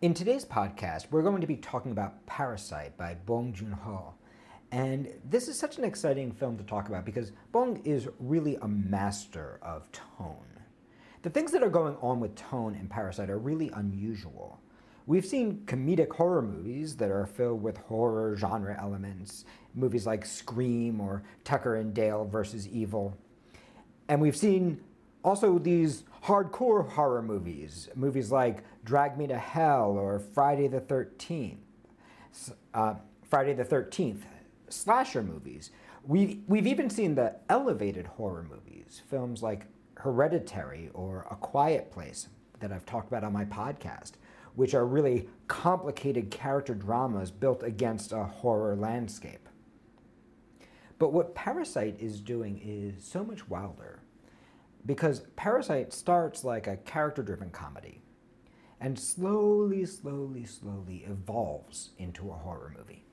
In today's podcast, we're going to be talking about Parasite by Bong Joon Ho. And this is such an exciting film to talk about because Bong is really a master of tone. The things that are going on with tone in Parasite are really unusual. We've seen comedic horror movies that are filled with horror genre elements, movies like Scream or Tucker and Dale versus Evil. And we've seen also these hardcore horror movies, movies like Drag Me to Hell or Friday the 13th. Uh, Friday the 13th, slasher movies. We've, we've even seen the elevated horror movies, films like Hereditary or A Quiet Place that I've talked about on my podcast, which are really complicated character dramas built against a horror landscape. But what Parasite is doing is so much wilder because Parasite starts like a character driven comedy and slowly, slowly, slowly evolves into a horror movie.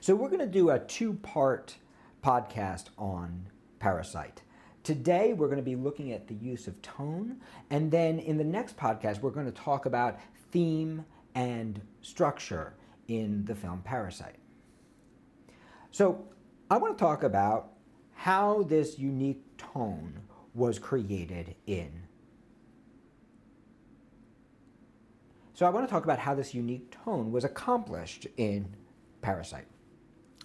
So, we're going to do a two part podcast on Parasite. Today, we're going to be looking at the use of tone, and then in the next podcast, we're going to talk about theme and structure in the film Parasite. So, I want to talk about how this unique tone was created in. So, I want to talk about how this unique tone was accomplished in Parasite.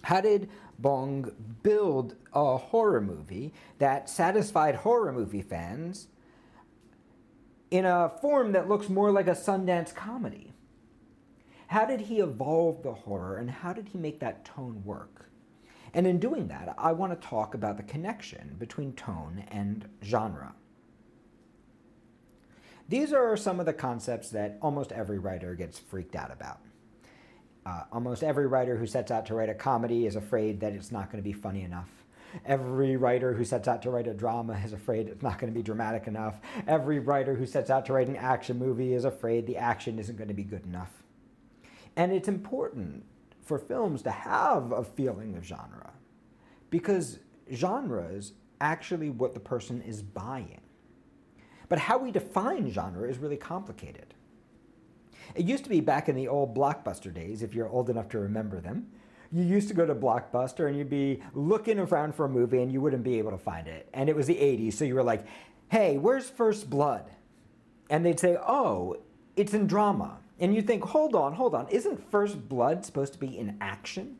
How did Bong build a horror movie that satisfied horror movie fans in a form that looks more like a Sundance comedy? How did he evolve the horror and how did he make that tone work? And in doing that, I want to talk about the connection between tone and genre. These are some of the concepts that almost every writer gets freaked out about. Uh, almost every writer who sets out to write a comedy is afraid that it's not going to be funny enough. Every writer who sets out to write a drama is afraid it's not going to be dramatic enough. Every writer who sets out to write an action movie is afraid the action isn't going to be good enough. And it's important for films to have a feeling of genre because genre is actually what the person is buying. But how we define genre is really complicated. It used to be back in the old Blockbuster days, if you're old enough to remember them. You used to go to Blockbuster and you'd be looking around for a movie and you wouldn't be able to find it. And it was the 80s, so you were like, hey, where's First Blood? And they'd say, oh, it's in drama. And you think, hold on, hold on, isn't First Blood supposed to be in action?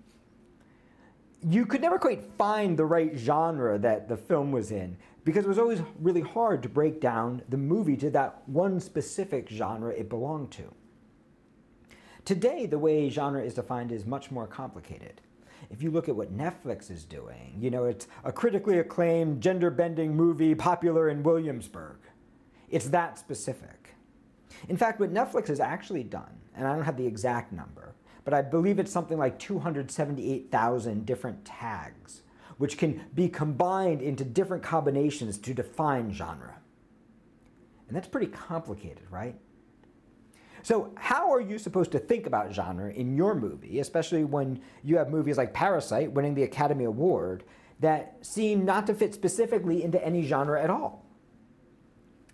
You could never quite find the right genre that the film was in because it was always really hard to break down the movie to that one specific genre it belonged to. Today, the way genre is defined is much more complicated. If you look at what Netflix is doing, you know, it's a critically acclaimed, gender bending movie popular in Williamsburg. It's that specific. In fact, what Netflix has actually done, and I don't have the exact number, but I believe it's something like 278,000 different tags, which can be combined into different combinations to define genre. And that's pretty complicated, right? So, how are you supposed to think about genre in your movie, especially when you have movies like Parasite winning the Academy Award that seem not to fit specifically into any genre at all?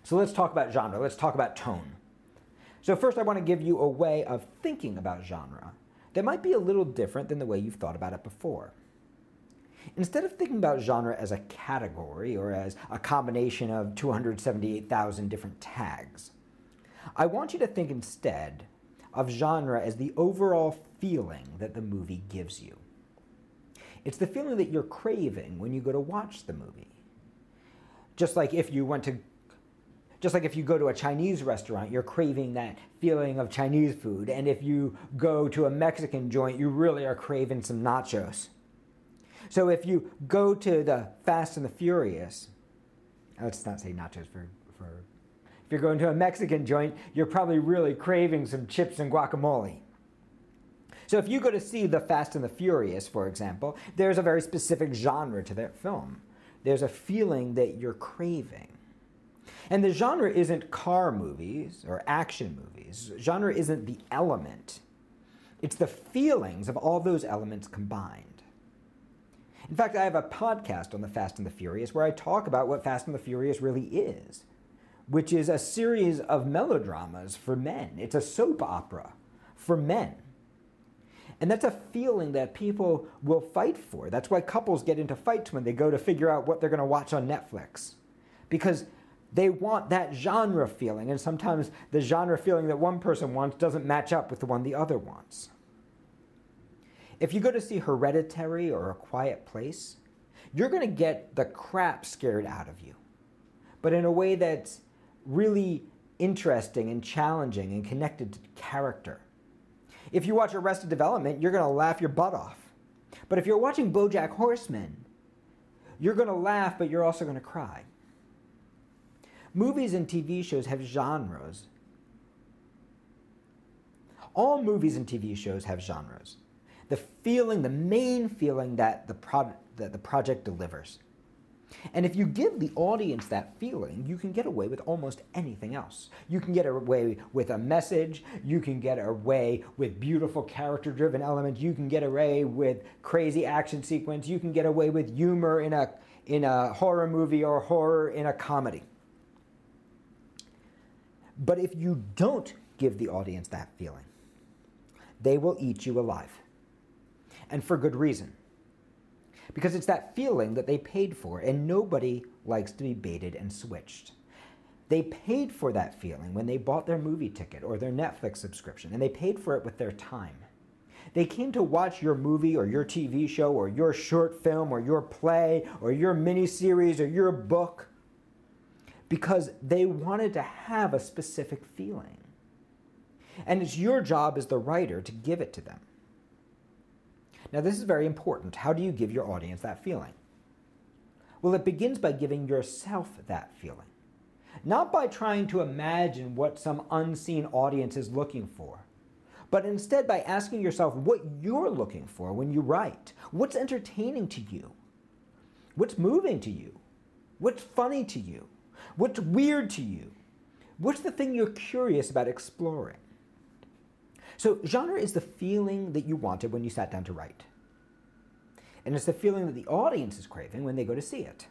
So, let's talk about genre. Let's talk about tone. So, first, I want to give you a way of thinking about genre that might be a little different than the way you've thought about it before. Instead of thinking about genre as a category or as a combination of 278,000 different tags, I want you to think instead of genre as the overall feeling that the movie gives you. It's the feeling that you're craving when you go to watch the movie. Just like if you went to just like if you go to a Chinese restaurant, you're craving that feeling of Chinese food. And if you go to a Mexican joint, you really are craving some nachos. So if you go to the Fast and the Furious, let's not say nachos for, for if you're going to a Mexican joint, you're probably really craving some chips and guacamole. So if you go to see The Fast and the Furious, for example, there's a very specific genre to that film. There's a feeling that you're craving. And the genre isn't car movies or action movies. Genre isn't the element. It's the feelings of all those elements combined. In fact, I have a podcast on The Fast and the Furious where I talk about what Fast and the Furious really is which is a series of melodramas for men. It's a soap opera for men. And that's a feeling that people will fight for. That's why couples get into fights when they go to figure out what they're going to watch on Netflix. Because they want that genre feeling, and sometimes the genre feeling that one person wants doesn't match up with the one the other wants. If you go to see Hereditary or A Quiet Place, you're going to get the crap scared out of you, but in a way that's really interesting and challenging and connected to character. If you watch Arrested Development, you're going to laugh your butt off. But if you're watching Bojack Horseman, you're going to laugh, but you're also going to cry. Movies and TV shows have genres. All movies and TV shows have genres. The feeling, the main feeling that the, pro- that the project delivers. And if you give the audience that feeling, you can get away with almost anything else. You can get away with a message, you can get away with beautiful character driven elements, you can get away with crazy action sequence, you can get away with humor in a, in a horror movie or horror in a comedy. But if you don't give the audience that feeling, they will eat you alive. And for good reason because it's that feeling that they paid for, and nobody likes to be baited and switched. They paid for that feeling when they bought their movie ticket or their Netflix subscription, and they paid for it with their time. They came to watch your movie or your TV show or your short film or your play or your miniseries or your book because they wanted to have a specific feeling. And it's your job as the writer to give it to them. Now, this is very important. How do you give your audience that feeling? Well, it begins by giving yourself that feeling, not by trying to imagine what some unseen audience is looking for, but instead by asking yourself what you're looking for when you write. What's entertaining to you? What's moving to you? What's funny to you? What's weird to you? What's the thing you're curious about exploring? So, genre is the feeling that you wanted when you sat down to write. And it's the feeling that the audience is craving when they go to see it.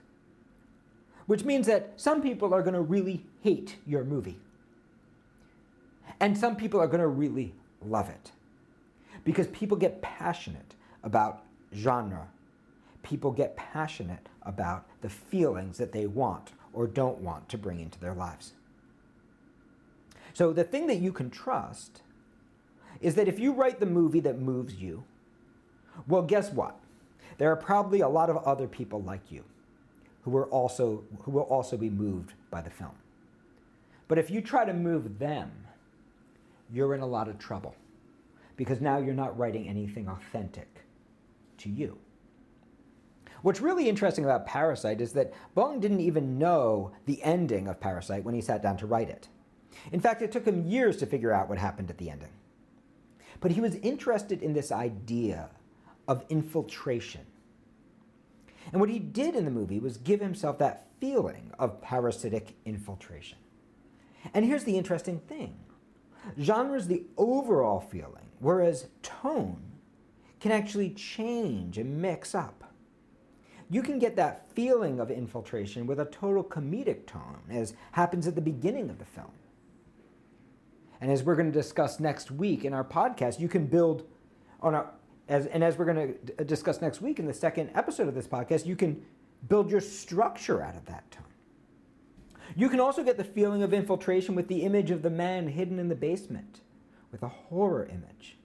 Which means that some people are going to really hate your movie. And some people are going to really love it. Because people get passionate about genre. People get passionate about the feelings that they want or don't want to bring into their lives. So the thing that you can trust is that if you write the movie that moves you, well, guess what? There are probably a lot of other people like you who are also who will also be moved by the film. But if you try to move them, you're in a lot of trouble because now you're not writing anything authentic to you. What's really interesting about Parasite is that Bong didn't even know the ending of Parasite when he sat down to write it. In fact, it took him years to figure out what happened at the ending. But he was interested in this idea of infiltration. And what he did in the movie was give himself that feeling of parasitic infiltration. And here's the interesting thing genre is the overall feeling, whereas tone can actually change and mix up. You can get that feeling of infiltration with a total comedic tone, as happens at the beginning of the film. And as we're going to discuss next week in our podcast, you can build on a as and as we're going to uh, discuss next week in the second episode of this podcast, you can build your structure out of that tone. You can also get the feeling of infiltration with the image of the man hidden in the basement, with a horror image.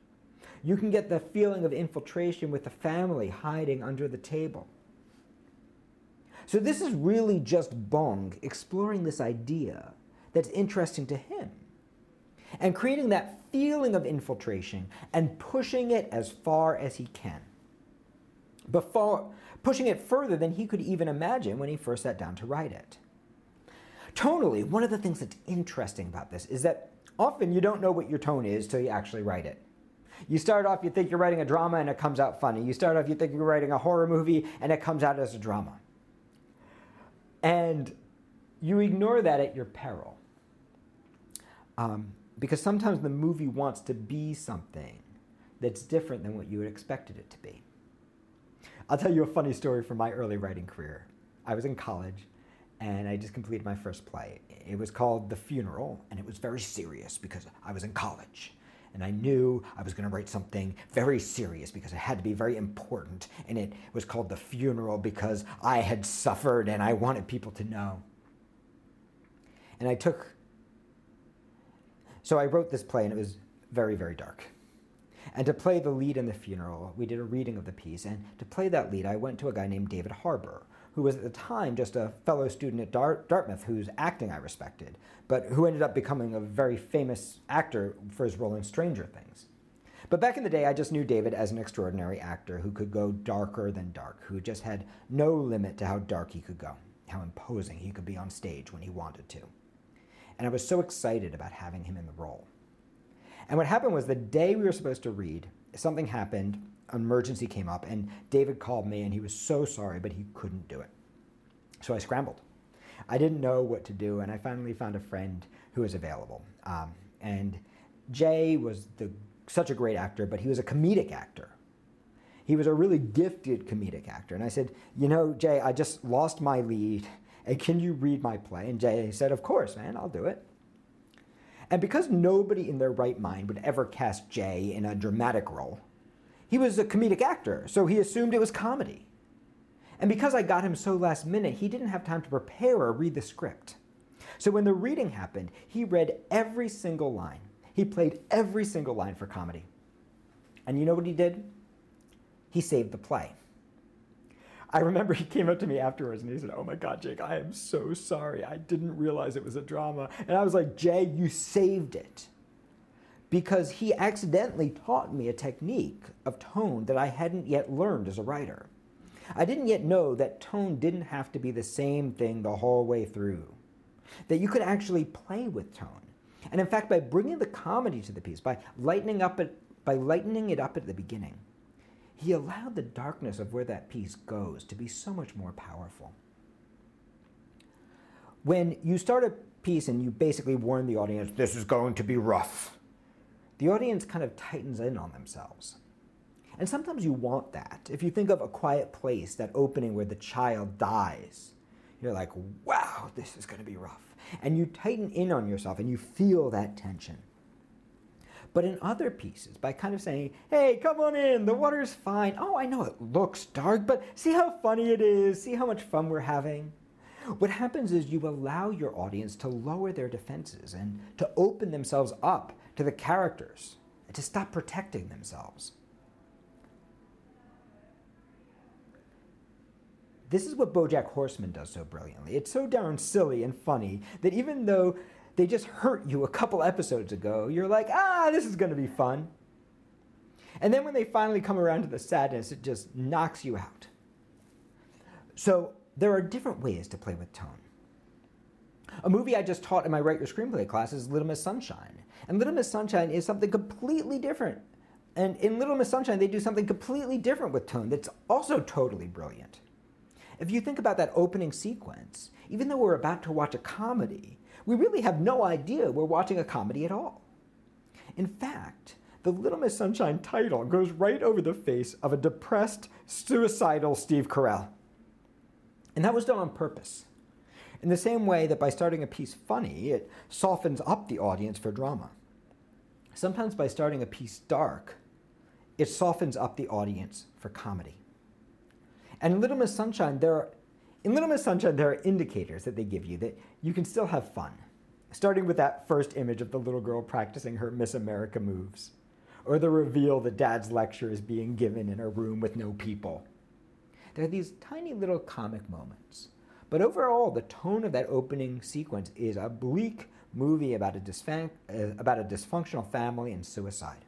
You can get the feeling of infiltration with the family hiding under the table. So, this is really just Bong exploring this idea that's interesting to him and creating that feeling of infiltration and pushing it as far as he can. Before, pushing it further than he could even imagine when he first sat down to write it. Tonally, one of the things that's interesting about this is that often you don't know what your tone is till you actually write it. You start off, you think you're writing a drama and it comes out funny. You start off, you think you're writing a horror movie and it comes out as a drama. And you ignore that at your peril. Um, because sometimes the movie wants to be something that's different than what you had expected it to be. I'll tell you a funny story from my early writing career. I was in college and I just completed my first play. It was called The Funeral, and it was very serious because I was in college. And I knew I was going to write something very serious because it had to be very important. And it was called The Funeral because I had suffered and I wanted people to know. And I took. So I wrote this play, and it was very, very dark. And to play the lead in the funeral, we did a reading of the piece. And to play that lead, I went to a guy named David Harbour, who was at the time just a fellow student at Dart- Dartmouth whose acting I respected, but who ended up becoming a very famous actor for his role in Stranger Things. But back in the day, I just knew David as an extraordinary actor who could go darker than dark, who just had no limit to how dark he could go, how imposing he could be on stage when he wanted to. And I was so excited about having him in the role. And what happened was the day we were supposed to read, something happened emergency came up, and David called me, and he was so sorry, but he couldn't do it. So I scrambled. I didn't know what to do, and I finally found a friend who was available. Um, and Jay was the, such a great actor, but he was a comedic actor. He was a really gifted comedic actor. And I said, You know, Jay, I just lost my lead, and can you read my play? And Jay said, Of course, man, I'll do it. And because nobody in their right mind would ever cast Jay in a dramatic role, he was a comedic actor, so he assumed it was comedy. And because I got him so last minute, he didn't have time to prepare or read the script. So when the reading happened, he read every single line. He played every single line for comedy. And you know what he did? He saved the play. I remember he came up to me afterwards and he said, Oh my God, Jake, I am so sorry. I didn't realize it was a drama. And I was like, Jay, you saved it because he accidentally taught me a technique of tone that I hadn't yet learned as a writer. I didn't yet know that tone didn't have to be the same thing the whole way through, that you could actually play with tone. And in fact, by bringing the comedy to the piece, by lightening, up it, by lightening it up at the beginning, he allowed the darkness of where that piece goes to be so much more powerful. When you start a piece and you basically warn the audience, this is going to be rough, the audience kind of tightens in on themselves. And sometimes you want that. If you think of a quiet place, that opening where the child dies, you're like, wow, this is going to be rough. And you tighten in on yourself and you feel that tension. But in other pieces, by kind of saying, hey, come on in, the water's fine. Oh, I know it looks dark, but see how funny it is, see how much fun we're having. What happens is you allow your audience to lower their defenses and to open themselves up to the characters and to stop protecting themselves. This is what Bojack Horseman does so brilliantly. It's so darn silly and funny that even though they just hurt you a couple episodes ago, you're like, ah, this is going to be fun. And then when they finally come around to the sadness, it just knocks you out. So there are different ways to play with tone. A movie I just taught in my Write Your Screenplay class is Little Miss Sunshine. And Little Miss Sunshine is something completely different. And in Little Miss Sunshine, they do something completely different with tone that's also totally brilliant. If you think about that opening sequence, even though we're about to watch a comedy, we really have no idea we're watching a comedy at all. In fact, the Little Miss Sunshine title goes right over the face of a depressed, suicidal Steve Carell. And that was done on purpose. In the same way that by starting a piece funny, it softens up the audience for drama. Sometimes by starting a piece dark, it softens up the audience for comedy. And in Little Miss Sunshine, there are, in Little Miss Sunshine, there are indicators that they give you that you can still have fun. Starting with that first image of the little girl practicing her Miss America moves, or the reveal that dad's lecture is being given in a room with no people. There are these tiny little comic moments but overall, the tone of that opening sequence is a bleak movie about a, uh, about a dysfunctional family and suicide.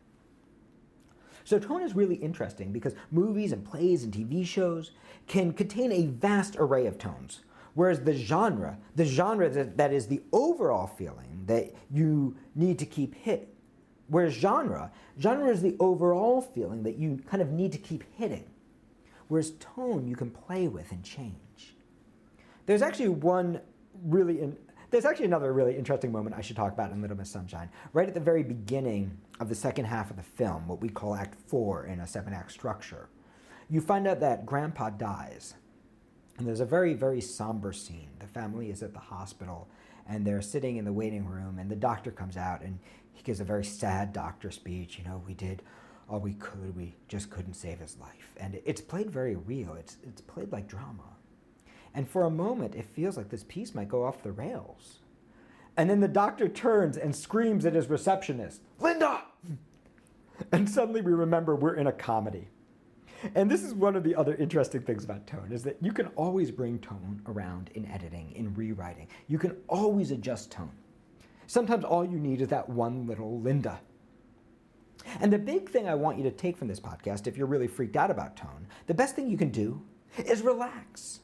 So, tone is really interesting because movies and plays and TV shows can contain a vast array of tones. Whereas the genre, the genre that, that is the overall feeling that you need to keep hit. Whereas genre, genre is the overall feeling that you kind of need to keep hitting. Whereas tone you can play with and change. There's actually one really in, there's actually another really interesting moment I should talk about in Little Miss Sunshine. Right at the very beginning of the second half of the film, what we call Act Four in a seven act structure, you find out that Grandpa dies. And there's a very, very somber scene. The family is at the hospital and they're sitting in the waiting room, and the doctor comes out and he gives a very sad doctor speech. You know, we did all we could, we just couldn't save his life. And it's played very real, it's, it's played like drama. And for a moment, it feels like this piece might go off the rails. And then the doctor turns and screams at his receptionist, Linda! And suddenly we remember we're in a comedy. And this is one of the other interesting things about tone is that you can always bring tone around in editing, in rewriting. You can always adjust tone. Sometimes all you need is that one little Linda. And the big thing I want you to take from this podcast, if you're really freaked out about tone, the best thing you can do is relax.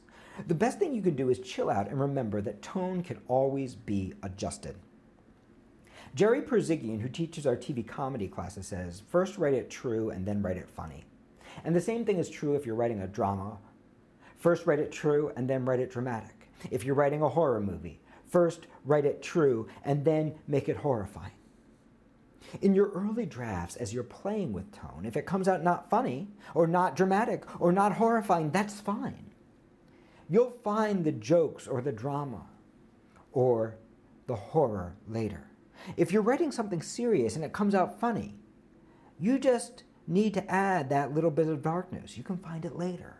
The best thing you can do is chill out and remember that tone can always be adjusted. Jerry Perzigian, who teaches our TV comedy classes, says first write it true and then write it funny. And the same thing is true if you're writing a drama. First write it true and then write it dramatic. If you're writing a horror movie, first write it true and then make it horrifying. In your early drafts, as you're playing with tone, if it comes out not funny, or not dramatic, or not horrifying, that's fine. You'll find the jokes or the drama or the horror later. If you're writing something serious and it comes out funny, you just need to add that little bit of darkness. You can find it later.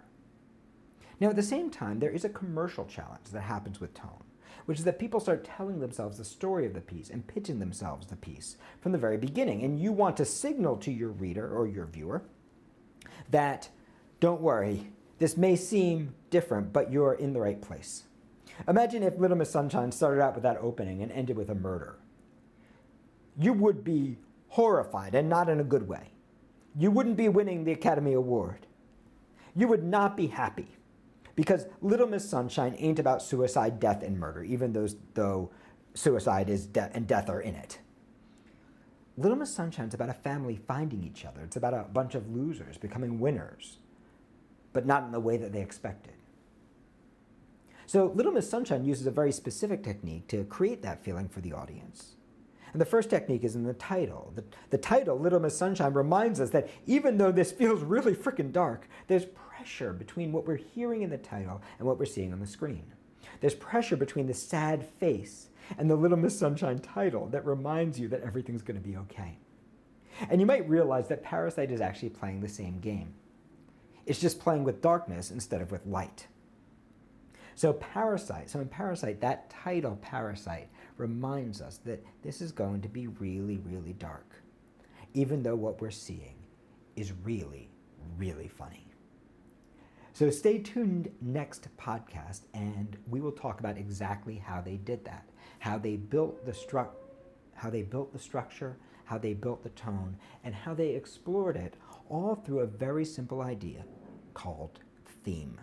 Now, at the same time, there is a commercial challenge that happens with tone, which is that people start telling themselves the story of the piece and pitching themselves the piece from the very beginning. And you want to signal to your reader or your viewer that, don't worry, this may seem different, but you're in the right place. Imagine if Little Miss Sunshine started out with that opening and ended with a murder. You would be horrified, and not in a good way you wouldn't be winning the Academy Award. You would not be happy because Little Miss Sunshine ain't about suicide, death, and murder, even those, though suicide is de- and death are in it. Little Miss Sunshine's about a family finding each other. It's about a bunch of losers becoming winners, but not in the way that they expected. So Little Miss Sunshine uses a very specific technique to create that feeling for the audience. And the first technique is in the title. The, the title, Little Miss Sunshine, reminds us that even though this feels really freaking dark, there's pressure between what we're hearing in the title and what we're seeing on the screen. There's pressure between the sad face and the Little Miss Sunshine title that reminds you that everything's going to be okay. And you might realize that Parasite is actually playing the same game. It's just playing with darkness instead of with light. So, Parasite, so in Parasite, that title, Parasite, reminds us that this is going to be really, really dark, even though what we're seeing is really, really funny. So stay tuned next podcast, and we will talk about exactly how they did that, how they built the stru- how they built the structure, how they built the tone, and how they explored it all through a very simple idea called theme.